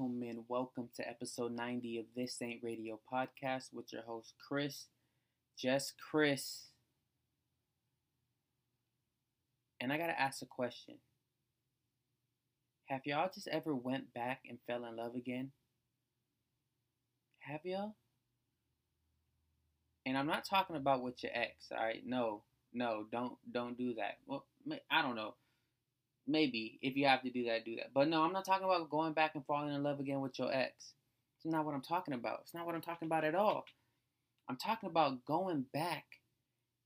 gentlemen, welcome to episode 90 of This Ain't Radio podcast with your host, Chris. Just Chris. And I got to ask a question. Have y'all just ever went back and fell in love again? Have y'all? And I'm not talking about with your ex, all right? No, no, don't don't do that. Well, I don't know. Maybe if you have to do that, do that. But no, I'm not talking about going back and falling in love again with your ex. It's not what I'm talking about. It's not what I'm talking about at all. I'm talking about going back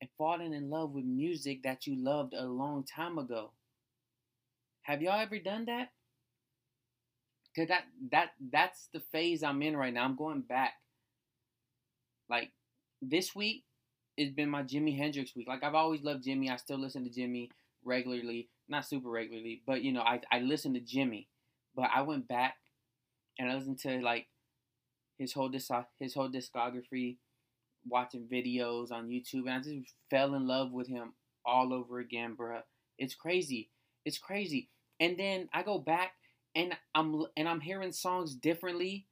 and falling in love with music that you loved a long time ago. Have y'all ever done that? Cause that that that's the phase I'm in right now. I'm going back. Like this week, it's been my Jimi Hendrix week. Like I've always loved Jimi. I still listen to Jimi regularly, not super regularly, but you know, I I listen to Jimi, But I went back and I listened to like his whole disc his whole discography, watching videos on YouTube, and I just fell in love with him all over again, bruh. It's crazy. It's crazy. And then I go back and I'm and I'm hearing songs differently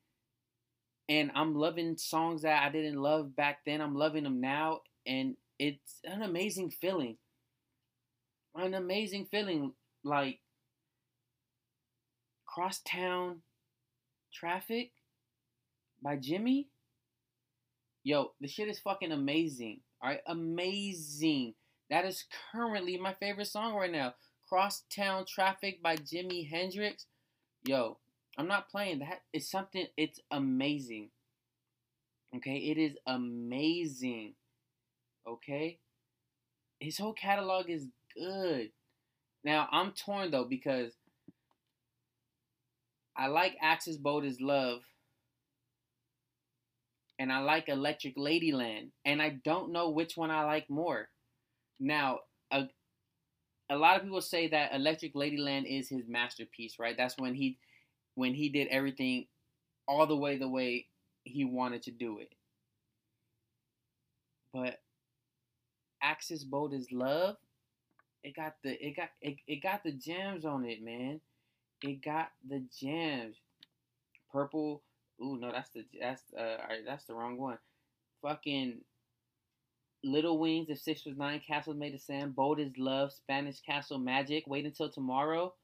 and I'm loving songs that I didn't love back then. I'm loving them now, and it's an amazing feeling. An amazing feeling, like Crosstown Traffic by Jimi Yo, the shit is fucking amazing. All right, amazing. That is currently my favorite song right now. Crosstown Traffic by Jimi Hendrix. Yo, I'm not playing. That is something. It's amazing. Okay, it is amazing. Okay, his whole catalog is good. Now I'm torn though because I like Axis Bold as Love and I like Electric Ladyland and I don't know which one I like more. Now, a, a lot of people say that Electric Ladyland is his masterpiece, right? That's when he when he did everything all the way the way he wanted to do it. But Axis Bold as Love, it got the it got it, it got the gems on it, man. It got the gems. Purple. Ooh, no, that's the that's uh all right, that's the wrong one. Fucking Little Wings, If Six Was Nine, Castles Made of Sand, Bold as Love, Spanish Castle Magic, Wait Until Tomorrow.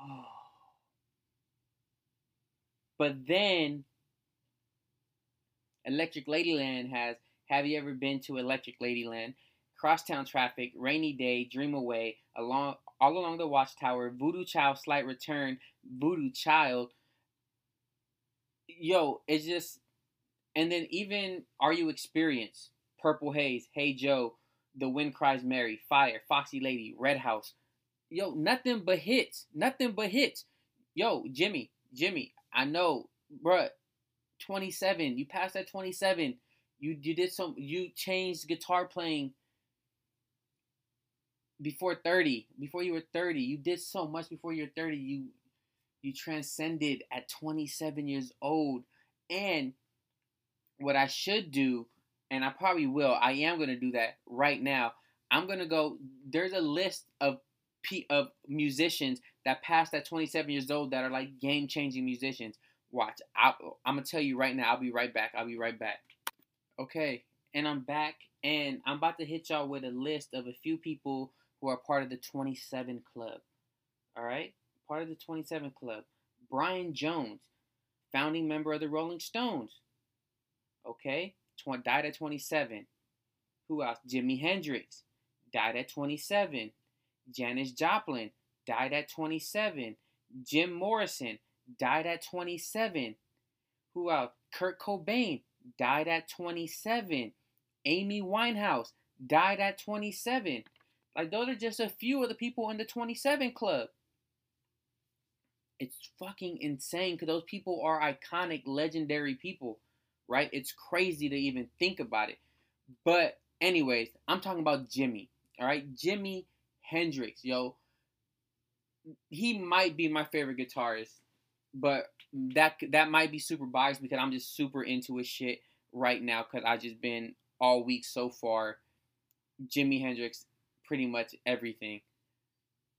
Oh. But then Electric Ladyland has Have you ever been to Electric Ladyland? Crosstown Traffic, Rainy Day, Dream Away, along all along the Watchtower, Voodoo Child, Slight Return, Voodoo Child. Yo, it's just, and then even Are You Experienced, Purple Haze, Hey Joe, The Wind Cries Mary, Fire, Foxy Lady, Red House. Yo, nothing but hits, nothing but hits. Yo, Jimi, Jimi, I know, bruh. 27. You passed that 27. You you did some. You changed guitar playing before 30. Before you were 30, you did so much before you're 30. You you transcended at 27 years old. And what I should do, and I probably will. I am gonna do that right now. I'm gonna go. There's a list of P, of musicians that passed at 27 years old that are like game changing musicians. Watch, i am gonna tell you right now. I'll be right back. I'll be right back. Okay, and I'm back, and I'm about to hit y'all with a list of a few people who are part of the 27 Club. All right, part of the 27 Club. Brian Jones, founding member of the Rolling Stones. Okay, Tw- died at 27. Who else? Jimi Hendrix died at 27. Janis Joplin died at 27. Jim Morrison died at 27. Who else? Kurt Cobain died at 27. Amy Winehouse died at 27. Like those are just a few of the people in the 27 club. It's fucking insane because those people are iconic, legendary people, right? It's crazy to even think about it. But anyways, I'm talking about Jimi, All right, Jimi Hendrix, yo he might be my favorite guitarist, but that that might be super biased because I'm just super into his shit right now because I just been all week so far. Jimi Hendrix, pretty much everything.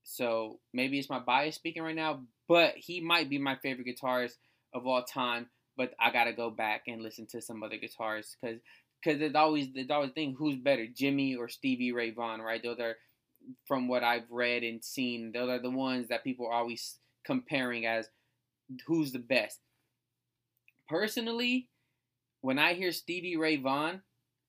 So maybe it's my bias speaking right now, but he might be my favorite guitarist of all time. But I gotta go back and listen to some other guitarists because because there's always there's always thing who's better, Jimi or Stevie Ray Vaughan, right? Those are from what I've read and seen, those are the ones that people are always comparing as who's the best. Personally, when I hear Stevie Ray Vaughan,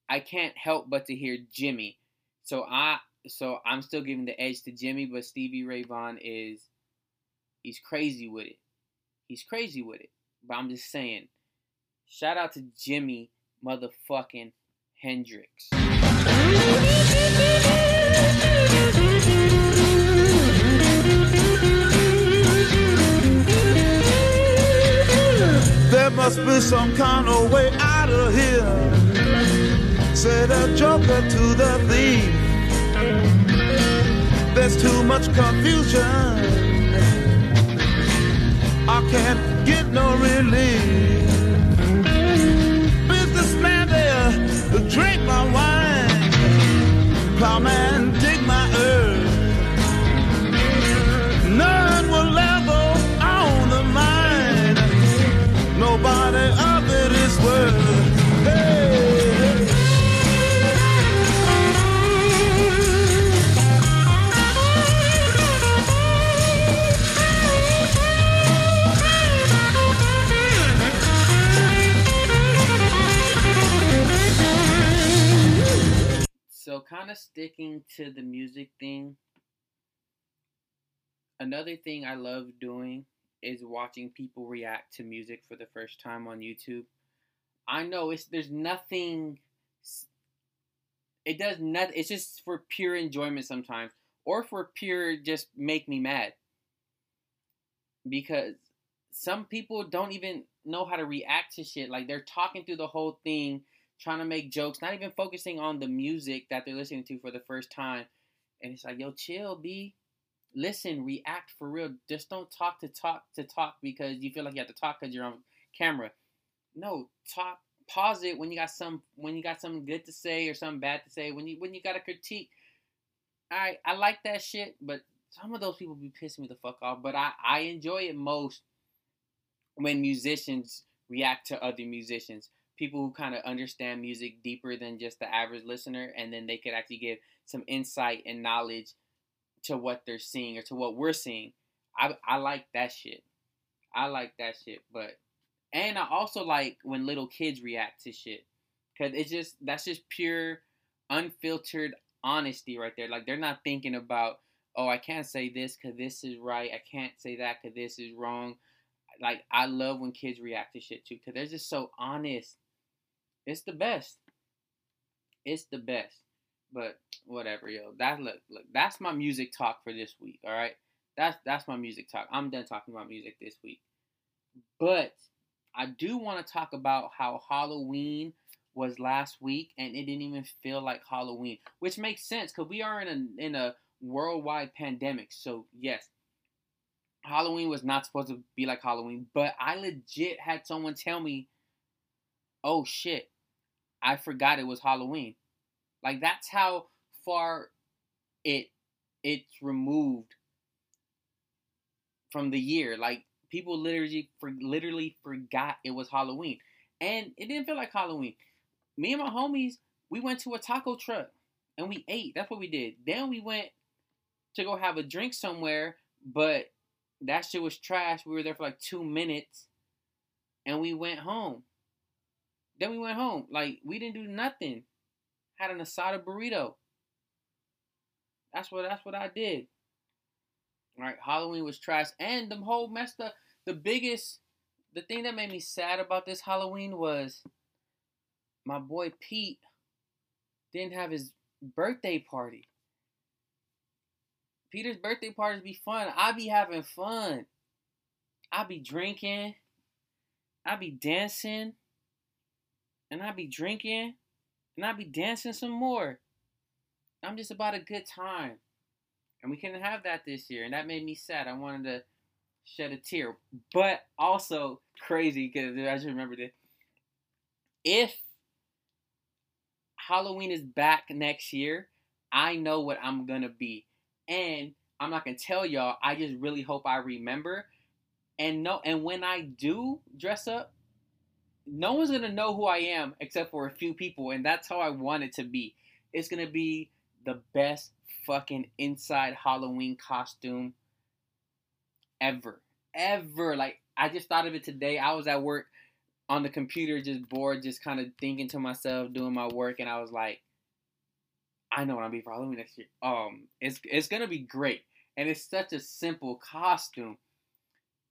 I can't help but to hear Jimi. So I so I'm still giving the edge to Jimi, but Stevie Ray Vaughan is he's crazy with it. He's crazy with it. But I'm just saying, shout out to Jimi motherfucking Hendrix. There must be some kind of way out of here. Said a joker to the thief. Confusion. I can't get no relief. Kind of sticking to the music thing. Another thing I love doing is watching people react to music for the first time on YouTube. I know it's there's nothing it does not it's just for pure enjoyment sometimes or for pure just make me mad. Because some people don't even know how to react to shit. Like they're talking through the whole thing, trying to make jokes, not even focusing on the music that they're listening to for the first time. And it's like, yo, chill, B. Listen, react for real. Just don't talk to talk to talk because you feel like you have to talk because you're on camera. No, talk. Pause it when you got some when you got something good to say or something bad to say. When you when you got a critique. I I like that shit, but some of those people be pissing me the fuck off. But I I enjoy it most when musicians react to other musicians people who kind of understand music deeper than just the average listener and then they could actually give some insight and knowledge to what they're seeing or to what we're seeing. I, I like that shit. I like that shit but and i also like when little kids react to shit because it's just that's just pure unfiltered honesty right there. Like they're not thinking about oh i can't say this because this is right. I can't say that because this is wrong. Like I love when kids react to shit too, because they're just so honest. It's the best. It's the best. But whatever, yo. That look, look. That's my music talk for this week. All right. That's that's my music talk. I'm done talking about music this week. But I do want to talk about how Halloween was last week, and it didn't even feel like Halloween, which makes sense because we are in a in a worldwide pandemic. So yes, Halloween was not supposed to be like Halloween, but I legit had someone tell me, "Oh shit, I forgot it was Halloween." Like that's how far it it's removed from the year. Like people literally for literally forgot it was Halloween, and it didn't feel like Halloween. Me and my homies, we went to a taco truck and we ate. That's what we did. Then we went to go have a drink somewhere, but that shit was trash. We were there for like two minutes, and we went home. Then we went home. Like we didn't do nothing. Had an asada burrito. That's what that's what I did. All right, Halloween was trash, and the whole messed up. The biggest, the thing that made me sad about this Halloween was my boy Pete didn't have his birthday party. Peter's birthday parties be fun. I be having fun. I be drinking. I be dancing. And I be drinking. And I be dancing some more. I'm just about a good time. And we couldn't have that this year. And that made me sad. I wanted to shed a tear. But also crazy because I just remembered it. If Halloween is back next year, I know what I'm going to be and I'm not gonna tell y'all. I just really hope I remember. And no, and when I do dress up, no one's gonna know who I am except for a few people, and that's how I want it to be. It's gonna be the best fucking inside Halloween costume ever, ever. Like I just thought of it today. I was at work on the computer, just bored, just kind of thinking to myself, doing my work, and I was like, I know what I'm be for Halloween next year. Um, it's it's gonna be great, and it's such a simple costume.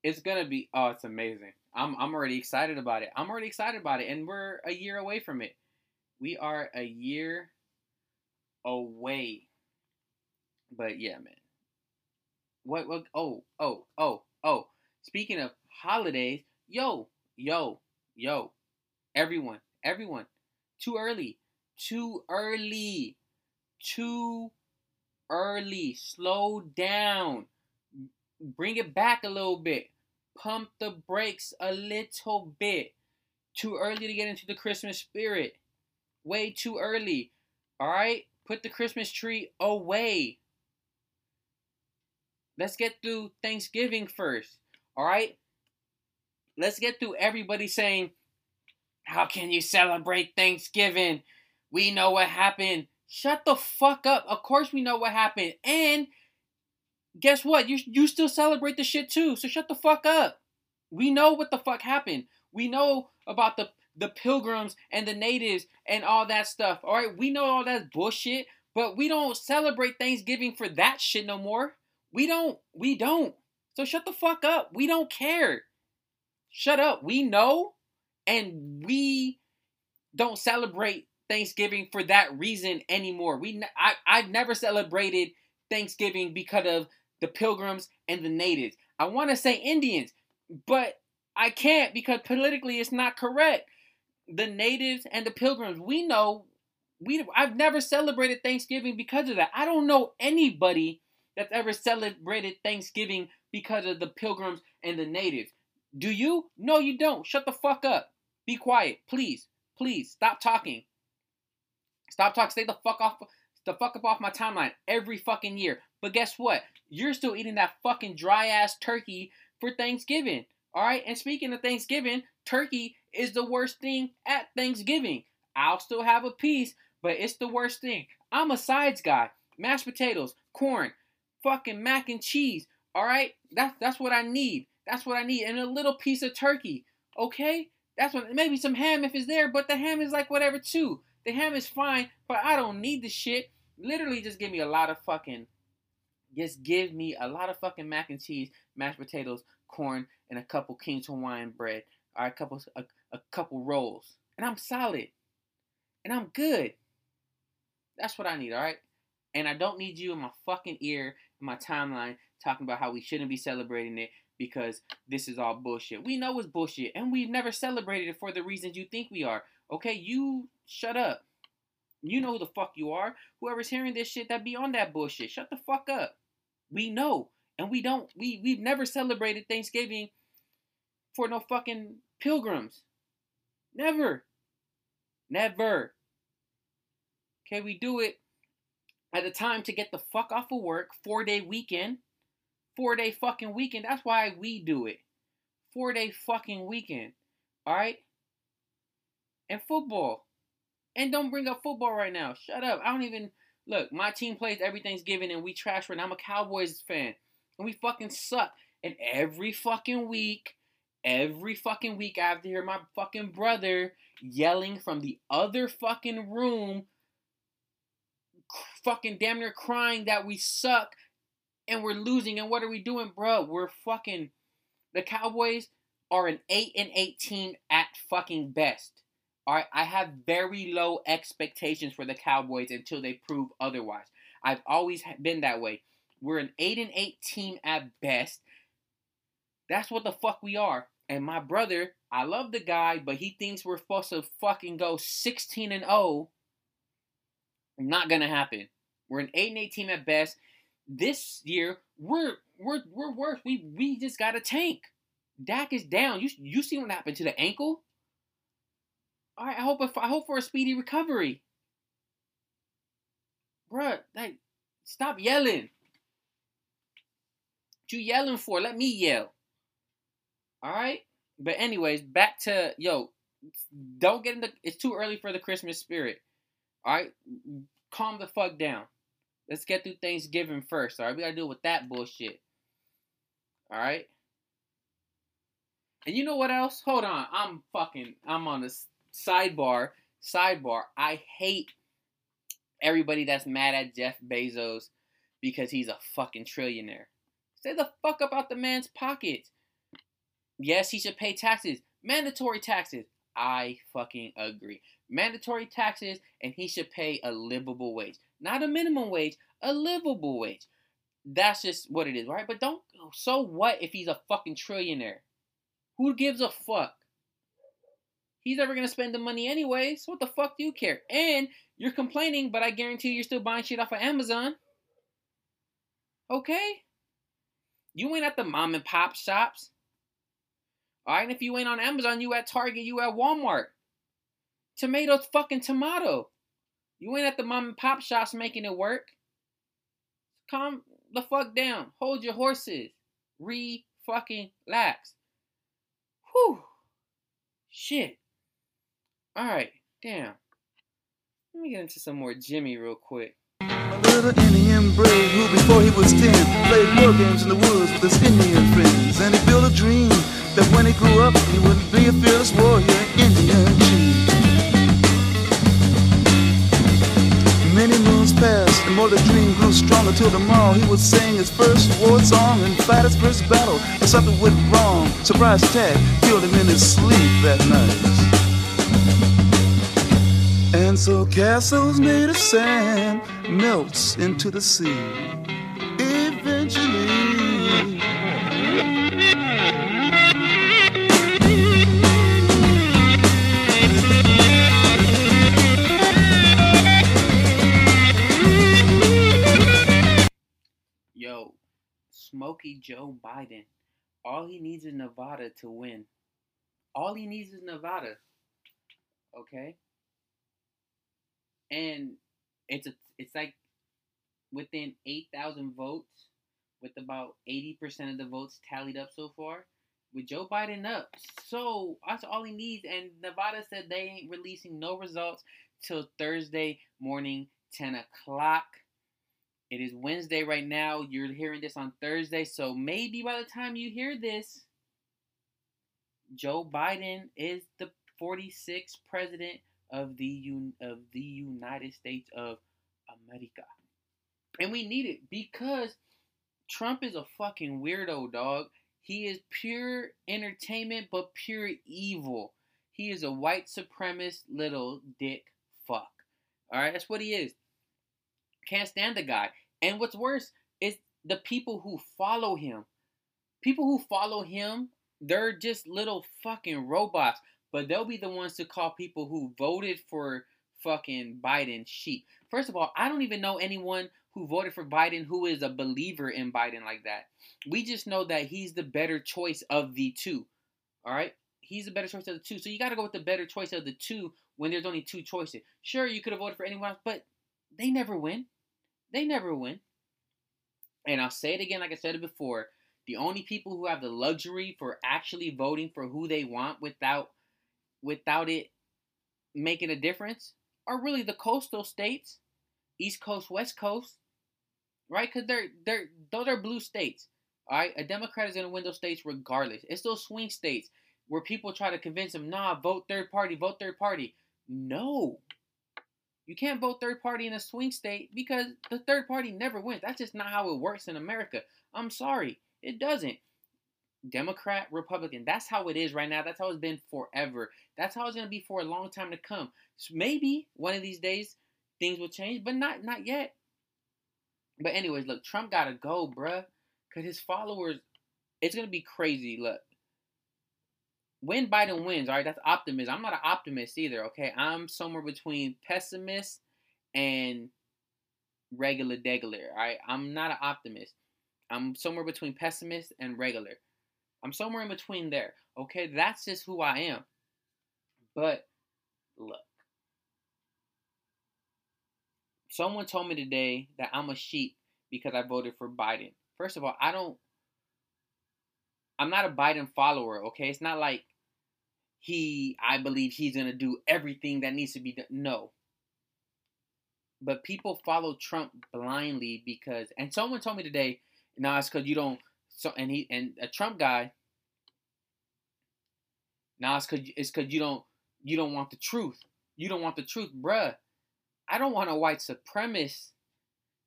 It's gonna be oh, it's amazing. I'm I'm already excited about it. I'm already excited about it, and we're a year away from it. We are a year away. But yeah, man. What what oh, oh, oh, oh. Speaking of holidays, yo, yo, yo. Everyone, everyone. Too early. Too early. Too early. Slow down. Bring it back a little bit. Pump the brakes a little bit. Too early to get into the Christmas spirit. Way too early. All right? Put the Christmas tree away. Let's get through Thanksgiving first. All right? Let's get through everybody saying, How can you celebrate Thanksgiving? We know what happened. Shut the fuck up. Of course we know what happened. And guess what? You you still celebrate the shit too. So shut the fuck up. We know what the fuck happened. We know about the the pilgrims and the natives and all that stuff. All right, we know all that bullshit, but we don't celebrate Thanksgiving for that shit no more. We don't. We don't. So shut the fuck up. We don't care. Shut up. We know and we don't celebrate Thanksgiving for that reason anymore. We I I've never celebrated Thanksgiving because of the pilgrims and the natives. I want to say Indians, but I can't because politically it's not correct. The natives and the pilgrims, we know we I've never celebrated Thanksgiving because of that. I don't know anybody that's ever celebrated Thanksgiving because of the pilgrims and the natives. Do you? No, you don't. Shut the fuck up. Be quiet, please. Please stop talking. Stop talking. Stay the fuck off the fuck up off my timeline every fucking year. But guess what? You're still eating that fucking dry ass turkey for Thanksgiving. All right? And speaking of Thanksgiving, turkey is the worst thing at Thanksgiving. I'll still have a piece, but it's the worst thing. I'm a sides guy. Mashed potatoes, corn, fucking mac and cheese. All right, that's that's what I need. That's what I need, and a little piece of turkey. Okay, that's what maybe some ham if it's there, but the ham is like whatever too. The ham is fine, but I don't need the shit. Literally, just give me a lot of fucking. Just give me a lot of fucking mac and cheese, mashed potatoes, corn, and a couple King's Hawaiian bread. or a couple a, a couple rolls, and I'm solid, and I'm good. That's what I need. All right. And I don't need you in my fucking ear, in my timeline, talking about how we shouldn't be celebrating it because this is all bullshit. We know it's bullshit, and we've never celebrated it for the reasons you think we are. Okay, you shut up. You know who the fuck you are. Whoever's hearing this shit that be on that bullshit, shut the fuck up. We know, and we don't. We we've never celebrated Thanksgiving for no fucking pilgrims. Never. Never. Okay, we do it at a time to get the fuck off of work, four day weekend, four day fucking weekend. That's why we do it. Four day fucking weekend. All right? And football. And don't bring up football right now. Shut up. I don't even look. My team plays every Thanksgiving and we trash right now. I'm a Cowboys fan. And we fucking suck. And every fucking week, every fucking week, I have to hear my fucking brother yelling from the other fucking room fucking damn near crying that we suck and we're losing. And what are we doing, bro? We're fucking. The Cowboys are an 8 and 8 team at fucking best. I have very low expectations for the Cowboys until they prove otherwise. I've always been that way. We're an 8 and 8 team at best. That's what the fuck we are. And my brother, I love the guy, but he thinks we're supposed to fucking go 16 and 0 not gonna happen. We're an eight and eight team at best. This year, we're we're we're worse. We we just got a tank. Dak is down. You you see what happened to the ankle? All right, I hope I hope for a speedy recovery. Bruh, like, stop yelling. you yelling for? Let me yell. All right. But anyways, back to yo. Don't get in the. It's too early for the Christmas spirit. All right. Calm the fuck down. Let's get through Thanksgiving first. All right. We gotta deal with that bullshit. All right. And you know what else? Hold on. I'm fucking. I'm on the sidebar. Sidebar. I hate everybody that's mad at Jeff Bezos because he's a fucking trillionaire. Stay the fuck up out the man's pockets. Yes, he should pay taxes. Mandatory taxes. I fucking agree. Mandatory taxes, and he should pay a livable wage. Not a minimum wage, a livable wage. That's just what it is, right? But don't. So what if he's a fucking trillionaire? Who gives a fuck? He's never gonna spend the money anyway, so what the fuck do you care? And you're complaining, but I guarantee you're still buying shit off of Amazon. Okay? You ain't at the mom and pop shops. Alright, and if you ain't on Amazon, you at Target, you at Walmart. Tomatoes fucking tomato. You ain't at the mom and pop shops making it work. Calm the fuck down. Hold your horses. Re fucking lax. Whew. Shit. Alright, damn. Let me get into some more Jimi real quick. A little Indian brave who, before he was ten, played war games in the woods with his Indian friends. And he built a dream that when he grew up, he would be a fearless warrior, Indian chief. Many moons passed, and more the dream grew stronger till tomorrow he would sing his first war song and fight his first battle. But something went wrong. Surprise attack killed him in his sleep that night. So castles made of sand melts into the sea. Eventually. Yo, Smokey Joe Biden. All he needs is Nevada to win. All he needs is Nevada. Okay? And it's a it's like within 8,000 votes with about 80% of the votes tallied up so far with Joe Biden up. So that's all he needs and Nevada said they ain't releasing no results till Thursday morning 10 o'clock. It is Wednesday right now. You're hearing this on Thursday, so maybe by the time you hear this, Joe Biden is the 46th president of the Un- of the United States of America. And we need it because Trump is a fucking weirdo, dog. He is pure entertainment but pure evil. He is a white supremacist little dick fuck. All right, that's what he is. Can't stand the guy. And what's worse is the people who follow him. People who follow him, they're just little fucking robots. But they'll be the ones to call people who voted for fucking Biden sheep. First of all, I don't even know anyone who voted for Biden who is a believer in Biden like that. We just know that he's the better choice of the two. All right? He's the better choice of the two. So you got to go with the better choice of the two when there's only two choices. Sure, you could have voted for anyone else, but they never win. They never win. And I'll say it again, like I said it before. The only people who have the luxury for actually voting for who they want without without it making a difference are really the coastal states, East Coast, West Coast, right? Because they're they're those are blue states. All right, a Democrat is going to win those states regardless. It's those swing states where people try to convince them, nah, vote third party, vote third party. No, you can't vote third party in a swing state because the third party never wins. That's just not how it works in America. I'm sorry, it doesn't. Democrat, Republican. That's how it is right now. That's how it's been forever. That's how it's gonna be for a long time to come. So maybe one of these days things will change, but not not yet. But anyways, look, Trump gotta go, bruh. Cause his followers, it's gonna be crazy. Look. When Biden wins, all right, that's optimism. I'm not an optimist either, okay? I'm somewhere between pessimist and regular degular, all right? I'm not an optimist. I'm somewhere between pessimist and regular. I'm somewhere in between there. Okay, that's just who I am. But look, someone told me today that I'm a sheep because I voted for Biden. First of all, I don't I'm not a Biden follower, okay? It's not like he I believe he's to do everything that needs to be done. No. But people follow Trump blindly because and someone told me today, no, it's cuz you don't so and he and a Trump guy now it's cause it's cause you don't you don't want the truth. You don't want the truth, bruh. I don't want a white supremacist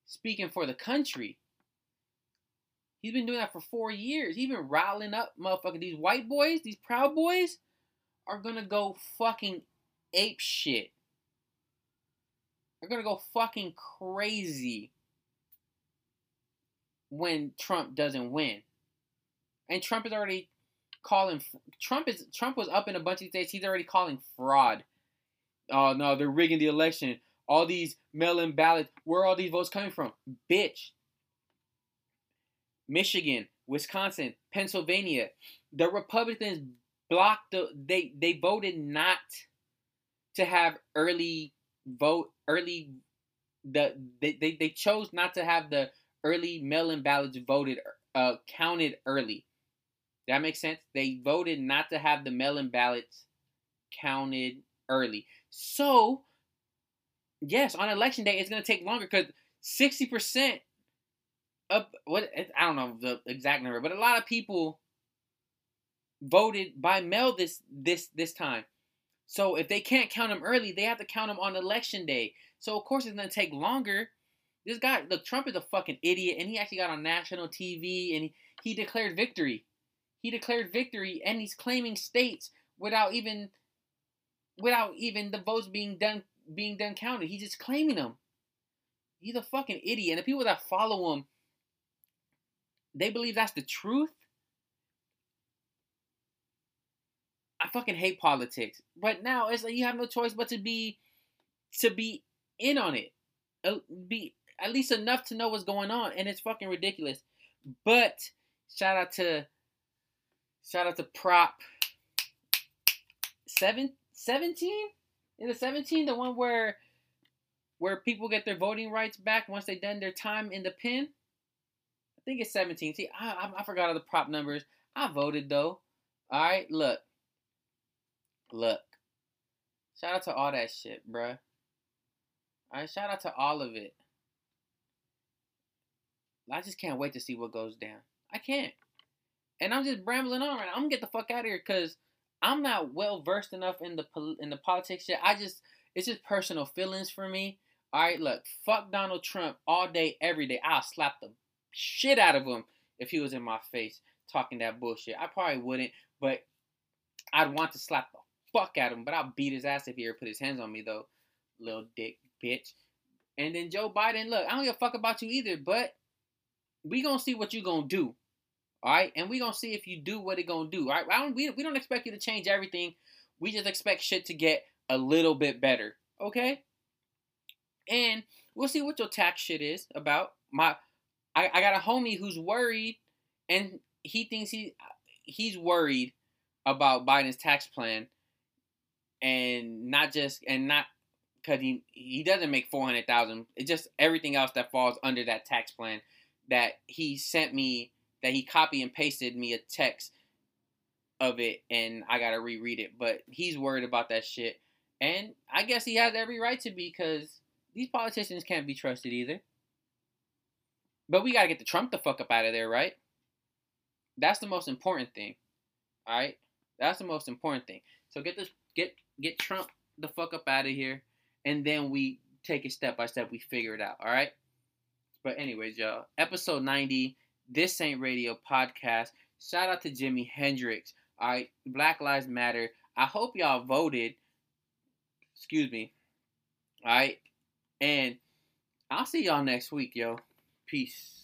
speaking for the country. He's been doing that for four years. He's been riling up motherfucking these white boys, these proud boys, are gonna go fucking ape shit. They're gonna go fucking crazy when Trump doesn't win. And Trump is already calling Trump is Trump was up in a bunch of states. He's already calling fraud. Oh no, they're rigging the election. All these mail-in ballots. Where are all these votes coming from? Bitch. Michigan, Wisconsin, Pennsylvania. The Republicans blocked the they they voted not to have early vote early the they, they, they chose not to have the early mail-in ballots voted uh counted early. That makes sense? They voted not to have the mail-in ballots counted early. So, yes, on election day it's going to take longer cuz 60% of what I don't know the exact number, but a lot of people voted by mail this this this time. So if they can't count them early, they have to count them on election day. So of course it's gonna take longer. This guy, look, Trump is a fucking idiot, and he actually got on national TV and he, he declared victory. He declared victory, and he's claiming states without even without even the votes being done being done counted. He's just claiming them. He's a fucking idiot, and the people that follow him they believe that's the truth. I fucking hate politics. But now it's like you have no choice but to be to be in on it. Be at least enough to know what's going on and it's fucking ridiculous. But shout out to shout out to prop 7 17 is it 17 the one where where people get their voting rights back once they've done their time in the pen I think it's 17. See, I, I, I forgot all the prop numbers. I voted though. All right, look, look. Shout out to all that shit, bruh. All right, shout out to all of it. I just can't wait to see what goes down. I can't. And I'm just rambling on right now. I'm gonna get the fuck out of here because I'm not well versed enough in the in the politics shit. I just it's just personal feelings for me. All right, look, fuck Donald Trump all day, every day. I'll slap the shit out of him if he was in my face talking that bullshit. I probably wouldn't, but I'd want to slap the fuck out of him. But I'll beat his ass if he ever put his hands on me, though. Little dick bitch. And then Joe Biden, look, I don't give a fuck about you either, but we gonna see what you gonna do. All right, and we gonna see if you do what it gonna do. All right, don't, we, we don't expect you to change everything. We just expect shit to get a little bit better. Okay. And we'll see what your tax shit is about. My I, I got a homie who's worried, and he thinks he he's worried about Biden's tax plan, and not just and not because he he doesn't make four hundred thousand. It's just everything else that falls under that tax plan that he sent me that he copy and pasted me a text of it and I gotta reread it. But he's worried about that shit. And I guess he has every right to be because these politicians can't be trusted either. But we gotta get the Trump the fuck up out of there, right? That's the most important thing. All right, that's the most important thing. So get this, get get Trump the fuck up out of here, and then we take it step by step. We figure it out. All right. But anyways, y'all, episode ninety. This ain't radio podcast. Shout out to Jimi Hendrix. All right, Black Lives Matter. I hope y'all voted. Excuse me. All right, and I'll see y'all next week, yo. Peace.